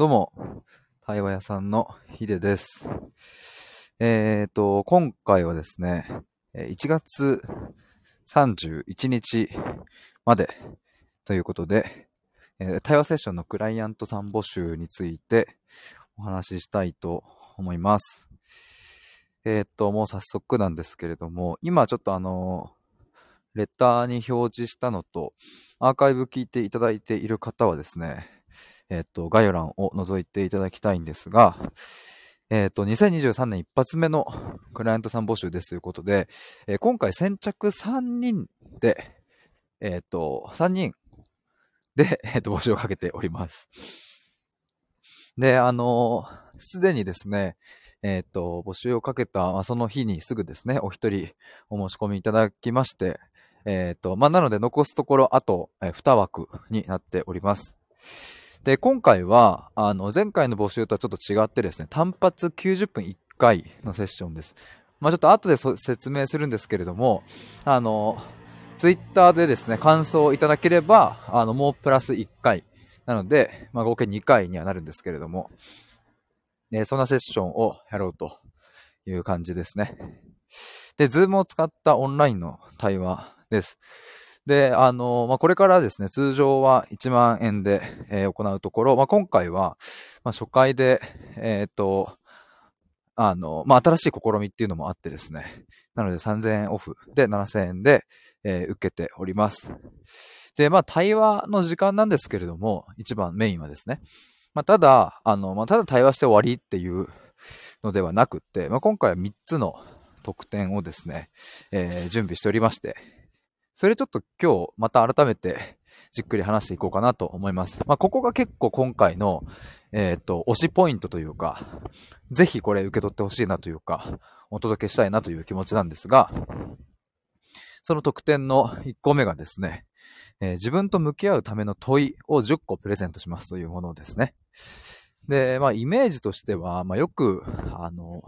どうも、対話屋さんのヒデです。えっ、ー、と、今回はですね、1月31日までということで、対話セッションのクライアントさん募集についてお話ししたいと思います。えっ、ー、と、もう早速なんですけれども、今ちょっとあの、レターに表示したのと、アーカイブ聞いていただいている方はですね、えっ、と、概要欄を覗いていただきたいんですが、えっ、と、2023年一発目のクライアントさん募集ですということで、えー、今回先着3人で、えっ、と、3人で、えっ、と、募集をかけております。で、あのすでにですね、えっ、と、募集をかけた、まあ、その日にすぐですね、お一人お申し込みいただきまして、えっ、と、まあ、なので残すところあと、え、2枠になっております。で、今回は、あの、前回の募集とはちょっと違ってですね、単発90分1回のセッションです。まあ、ちょっと後で説明するんですけれども、あの、ツイッターでですね、感想をいただければ、あの、もうプラス1回。なので、まあ、合計2回にはなるんですけれども、ね、そんなセッションをやろうという感じですね。で、ズームを使ったオンラインの対話です。で、あの、まあ、これからですね、通常は1万円で、えー、行うところ、まあ、今回は、まあ、初回で、えっ、と、あの、まあ、新しい試みっていうのもあってですね、なので3000円オフで7000円で、えー、受けております。で、まあ、対話の時間なんですけれども、一番メインはですね、まあ、ただ、あの、まあ、ただ対話して終わりっていうのではなくって、まあ、今回は3つの特典をですね、えー、準備しておりまして、それちょっと今日また改めて じっくり話していこうかなと思います。まあ、ここが結構今回の、えっ、と、推しポイントというか、ぜひこれ受け取ってほしいなというか、お届けしたいなという気持ちなんですが、その特典の1個目がですね、えー、自分と向き合うための問いを10個プレゼントしますというものですね。で、まあ、イメージとしては、まあ、よく、あの、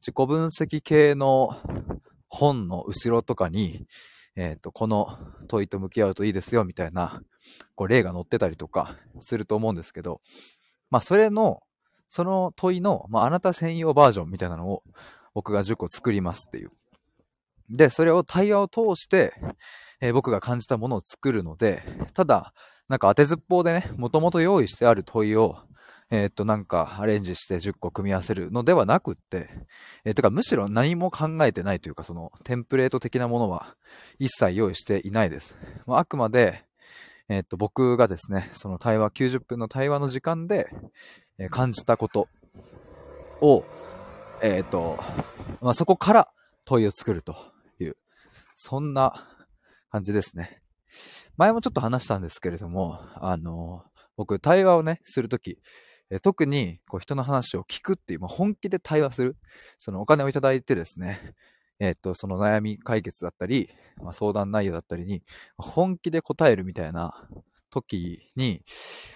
自己分析系の本の後ろとかに、えっ、ー、と、この問いと向き合うといいですよ、みたいな、こう、例が載ってたりとかすると思うんですけど、まあ、それの、その問いの、まあ、あなた専用バージョンみたいなのを僕が10個作りますっていう。で、それを対話を通して、えー、僕が感じたものを作るので、ただ、なんか当てずっぽうでね、もともと用意してある問いをえー、っと、なんかアレンジして10個組み合わせるのではなくって、えー、てかむしろ何も考えてないというか、そのテンプレート的なものは一切用意していないです。まあ、あくまで、えー、っと、僕がですね、その対話、90分の対話の時間で、え感じたことを、えっと、まあ、そこから問いを作るという、そんな感じですね。前もちょっと話したんですけれども、あの、僕、対話をね、するとき、え特にこう人の話を聞くっていう、まあ、本気で対話する。そのお金をいただいてですね、えっ、と、その悩み解決だったり、まあ、相談内容だったりに、本気で答えるみたいな時に、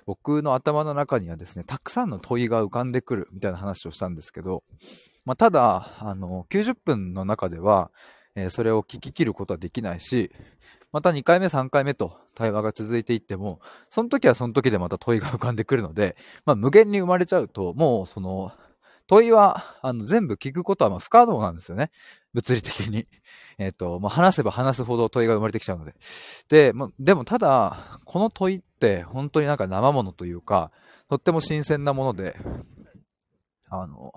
僕の頭の中にはですね、たくさんの問いが浮かんでくるみたいな話をしたんですけど、まあ、ただ、あの、90分の中では、えー、それを聞き切ることはできないし、また2回目、3回目と対話が続いていっても、その時はその時でまた問いが浮かんでくるので、まあ、無限に生まれちゃうと、もうその、問いは、あの、全部聞くことはま不可能なんですよね。物理的に。えっ、ー、と、まあ、話せば話すほど問いが生まれてきちゃうので。で、までもただ、この問いって本当になんか生ものというか、とっても新鮮なもので、あの、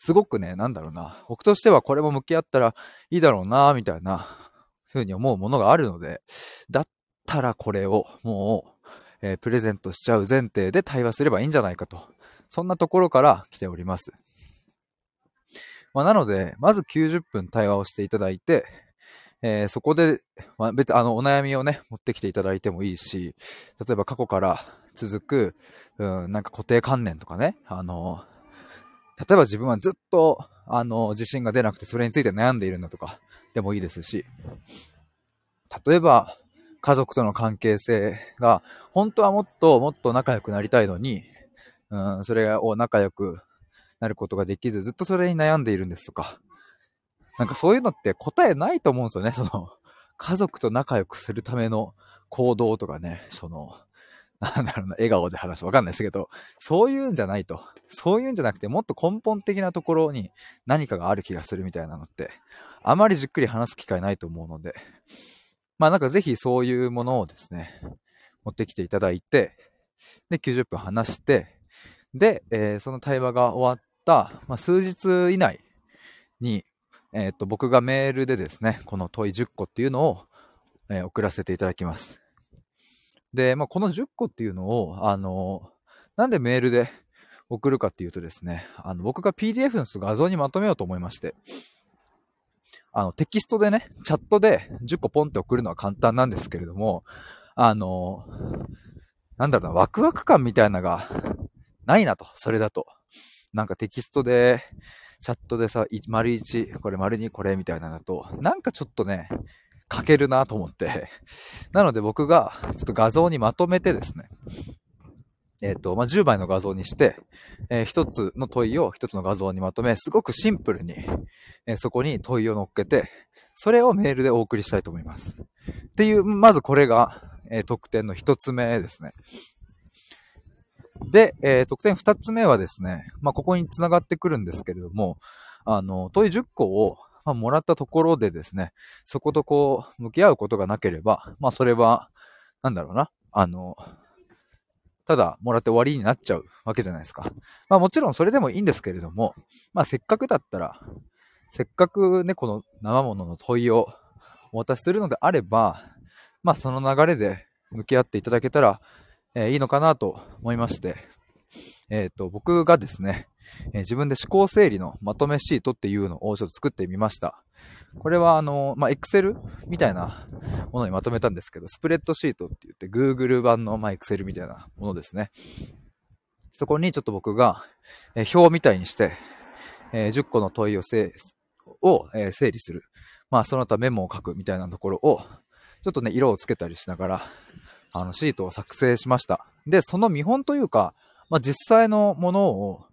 すごくね、なんだろうな、僕としてはこれも向き合ったらいいだろうな、みたいな、ふうに思うものがあるので、だったらこれをもう、えー、プレゼントしちゃう前提で対話すればいいんじゃないかと。そんなところから来ております。まあ、なので、まず90分対話をしていただいて、えー、そこで、まあ、別あの、お悩みをね、持ってきていただいてもいいし、例えば過去から続く、うん、なんか固定観念とかね、あの、例えば自分はずっと、あの、自信が出なくてそれについて悩んでいるんだとかでもいいですし、例えば、家族との関係性が、本当はもっともっと仲良くなりたいのに、うん、それを仲良くなることができず、ずっとそれに悩んでいるんですとか、なんかそういうのって答えないと思うんですよね。その、家族と仲良くするための行動とかね、その、なんだろうな、笑顔で話す。わかんないですけど、そういうんじゃないと。そういうんじゃなくて、もっと根本的なところに何かがある気がするみたいなのって、あまりじっくり話す機会ないと思うので、まあなんかぜひそういうものをですね、持ってきていただいて、で、90分話して、で、えー、その対話が終わった、まあ、数日以内に、えー、っと、僕がメールでですね、この問い10個っていうのを、えー、送らせていただきます。で、まあ、この10個っていうのを、あのなんでメールで送るかっていうとですね、あの、僕が PDF の画像にまとめようと思いまして、あの、テキストでね、チャットで10個ポンって送るのは簡単なんですけれども、あの、なんだろうな、ワクワク感みたいなのがないなと、それだと。なんかテキストで、チャットでさ、丸1、これ丸2、これみたいなのだと、なんかちょっとね、書けるなと思って。なので僕が、ちょっと画像にまとめてですね、えっ、ー、と、まあ、10枚の画像にして、えー、一つの問いを一つの画像にまとめ、すごくシンプルに、えー、そこに問いを乗っけて、それをメールでお送りしたいと思います。っていう、まずこれが、えー、特典の一つ目ですね。で、えー、特典二つ目はですね、まあ、ここに繋がってくるんですけれども、あの、問い10個を、まあ、もらったところでですね、そことこう、向き合うことがなければ、まあ、それは、なんだろうな、あの、ただもらって終わりになっちゃうわけじゃないですか。まあもちろんそれでもいいんですけれども、まあせっかくだったら、せっかくね、この生物の問いをお渡しするのであれば、まあその流れで向き合っていただけたら、えー、いいのかなと思いまして、えっ、ー、と、僕がですね、えー、自分で思考整理のまとめシートっていうのをちょっと作ってみました。これはあの、まあ、Excel みたいなものにまとめたんですけど、スプレッドシートって言って Google 版のまあ Excel みたいなものですね。そこにちょっと僕が、えー、表みたいにして、えー、10個の問いを整を、えー、整理する。まあ、その他メモを書くみたいなところを、ちょっとね、色をつけたりしながら、あの、シートを作成しました。で、その見本というか、まあ、実際のものを、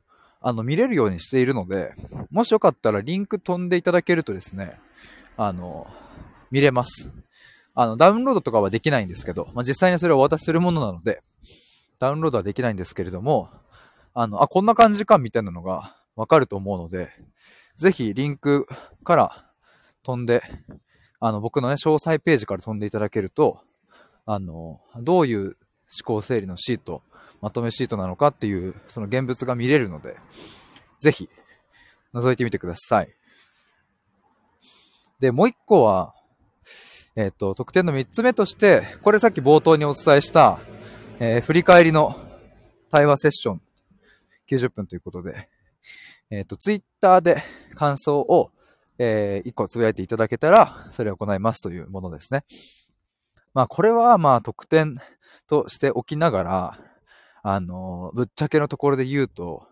あの、見れるようにしているので、もしよかったらリンク飛んでいただけるとですね、あの、見れます。あの、ダウンロードとかはできないんですけど、まあ、実際にそれをお渡しするものなので、ダウンロードはできないんですけれども、あの、あ、こんな感じかみたいなのがわかると思うので、ぜひリンクから飛んで、あの、僕のね、詳細ページから飛んでいただけると、あの、どういう思考整理のシート、まとめシートなのかっていう、その現物が見れるので、ぜひ、覗いてみてください。で、もう一個は、えっ、ー、と、特典の三つ目として、これさっき冒頭にお伝えした、えー、振り返りの対話セッション90分ということで、えっ、ー、と、ツイッターで感想を、えー、一個つぶやいていただけたら、それを行いますというものですね。まあ、これはまあ、特典としておきながら、あの、ぶっちゃけのところで言うと、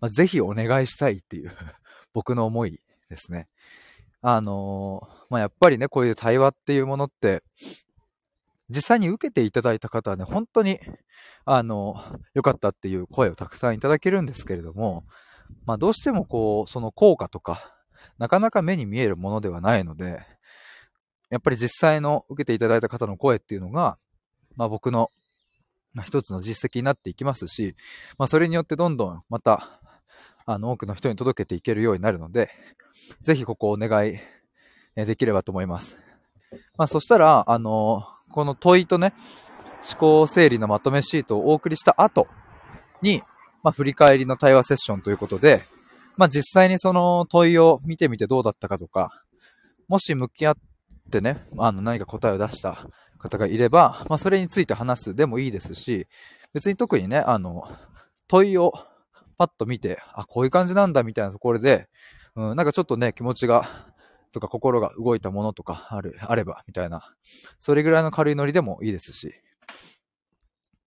まあ、ぜひお願いしたいっていう 僕の思いですね。あの、まあ、やっぱりね、こういう対話っていうものって、実際に受けていただいた方はね、本当に、あの、良かったっていう声をたくさんいただけるんですけれども、まあ、どうしてもこう、その効果とか、なかなか目に見えるものではないので、やっぱり実際の受けていただいた方の声っていうのが、まあ、僕のまあ、一つの実績になっていきますし、まあ、それによってどんどんまた、あの、多くの人に届けていけるようになるので、ぜひここをお願いできればと思います。まあ、そしたら、あの、この問いとね、思考整理のまとめシートをお送りした後に、まあ、振り返りの対話セッションということで、まあ、実際にその問いを見てみてどうだったかとか、もし向き合ってね、あの、何か答えを出した方がいれば、まあ、それについて話すでもいいですし、別に特にね、あの、問いをパッと見て、あ、こういう感じなんだみたいなところで、うん、なんかちょっとね、気持ちが、とか心が動いたものとかある、あれば、みたいな、それぐらいの軽いノリでもいいですし、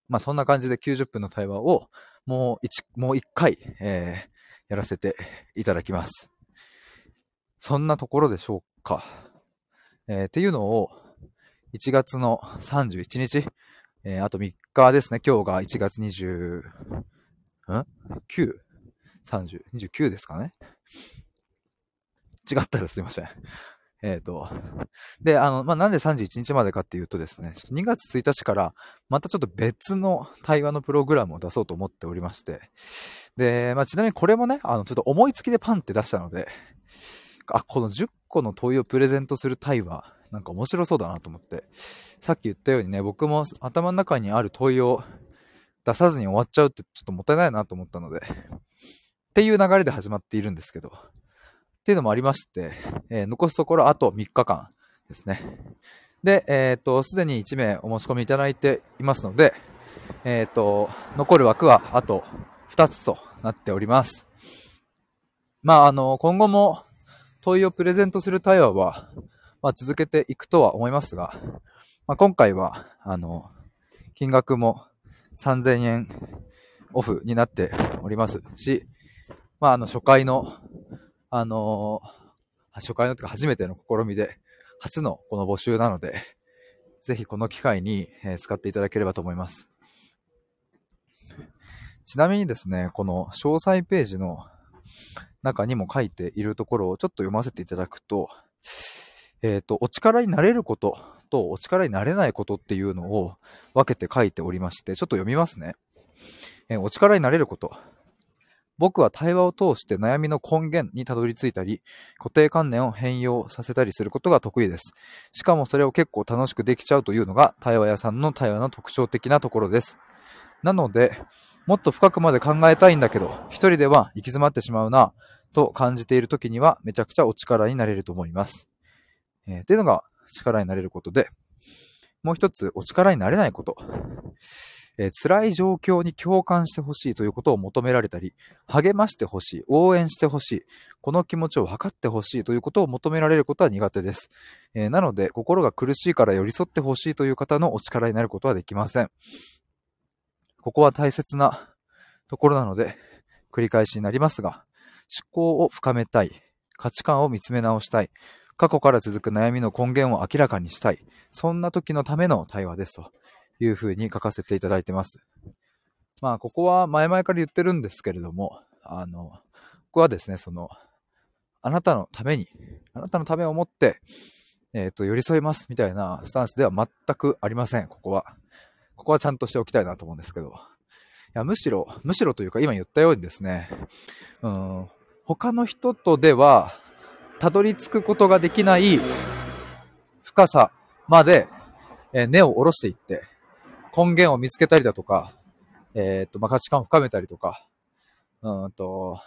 まあそんな感じで90分の対話をもう一、もう一回、えー、やらせていただきます。そんなところでしょうか。えー、っていうのを、1月の31日、えー、あと3日ですね。今日が1月20、ん ?9?30、29ですかね違ったらすいません。えっ、と、で、あの、まあ、なんで31日までかっていうとですね、2月1日からまたちょっと別の対話のプログラムを出そうと思っておりまして、で、まあ、ちなみにこれもね、あの、ちょっと思いつきでパンって出したので、あ、この10個の問いをプレゼントする対話、なんか面白そうだなと思って、さっき言ったようにね、僕も頭の中にある問いを出さずに終わっちゃうってちょっともったいないなと思ったので、っていう流れで始まっているんですけど、っていうのもありまして、えー、残すところあと3日間ですね。で、えっ、ー、と、すでに1名お申し込みいただいていますので、えっ、ー、と、残る枠はあと2つとなっております。まあ、あの、今後も問いをプレゼントする対話は、まあ、続けていくとは思いますが、まあ、今回は、あの、金額も3000円オフになっておりますし、まあ、あの、初回のあのー、初回のというか初めての試みで、初のこの募集なので、ぜひこの機会に、え使っていただければと思います。ちなみにですね、この詳細ページの中にも書いているところをちょっと読ませていただくと、えっ、ー、と、お力になれることとお力になれないことっていうのを分けて書いておりまして、ちょっと読みますね。えー、お力になれること。僕は対話を通して悩みの根源にたどり着いたり、固定観念を変容させたりすることが得意です。しかもそれを結構楽しくできちゃうというのが対話屋さんの対話の特徴的なところです。なので、もっと深くまで考えたいんだけど、一人では行き詰まってしまうな、と感じている時にはめちゃくちゃお力になれると思います。えー、っていうのが力になれることで、もう一つお力になれないこと。えー、辛い状況に共感してほしいということを求められたり、励ましてほしい、応援してほしい、この気持ちを分かってほしいということを求められることは苦手です。えー、なので、心が苦しいから寄り添ってほしいという方のお力になることはできません。ここは大切なところなので、繰り返しになりますが、思考を深めたい、価値観を見つめ直したい、過去から続く悩みの根源を明らかにしたい、そんな時のための対話ですと。いうふうに書かせていただいてます。まあ、ここは前々から言ってるんですけれども、あの、僕はですね、その、あなたのために、あなたのためを思って、えっ、ー、と、寄り添いますみたいなスタンスでは全くありません、ここは。ここはちゃんとしておきたいなと思うんですけど。いや、むしろ、むしろというか今言ったようにですね、うん、他の人とでは、たどり着くことができない深さまで、え根を下ろしていって、根源を見つけたりだとか、えっ、と、まあ、価値観を深めたりとか、うんと、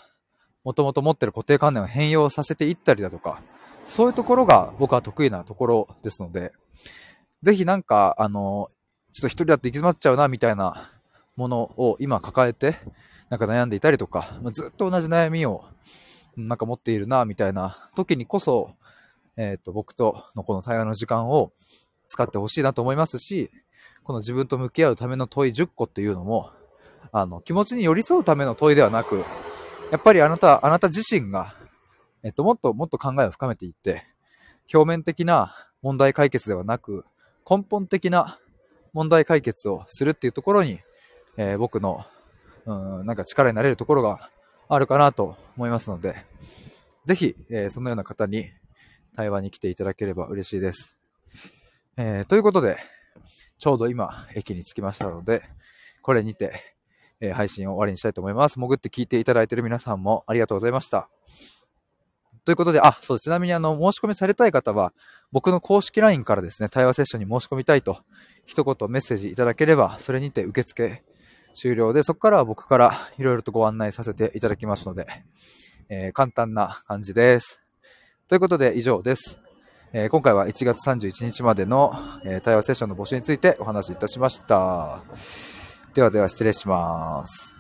もともと持ってる固定観念を変容させていったりだとか、そういうところが僕は得意なところですので、ぜひなんか、あの、ちょっと一人だと行き詰まっちゃうな、みたいなものを今抱えて、なんか悩んでいたりとか、ま、ずっと同じ悩みを、なんか持っているな、みたいな時にこそ、えっ、と、僕とのこの対話の時間を使ってほしいなと思いますし、この自分と向き合うための問い10個っていうのも、あの、気持ちに寄り添うための問いではなく、やっぱりあなた、あなた自身が、えっと、もっともっと考えを深めていって、表面的な問題解決ではなく、根本的な問題解決をするっていうところに、えー、僕の、うん、なんか力になれるところがあるかなと思いますので、ぜひ、えー、そのような方に対話に来ていただければ嬉しいです。えー、ということで、ちょうど今、駅に着きましたので、これにて、え、配信を終わりにしたいと思います。潜って聞いていただいている皆さんもありがとうございました。ということで、あ、そう、ちなみにあの、申し込みされたい方は、僕の公式 LINE からですね、対話セッションに申し込みたいと、一言メッセージいただければ、それにて受付終了で、そこからは僕からいろいろとご案内させていただきますので、えー、簡単な感じです。ということで、以上です。えー、今回は1月31日までの、えー、対話セッションの募集についてお話しいたしました。ではでは失礼します。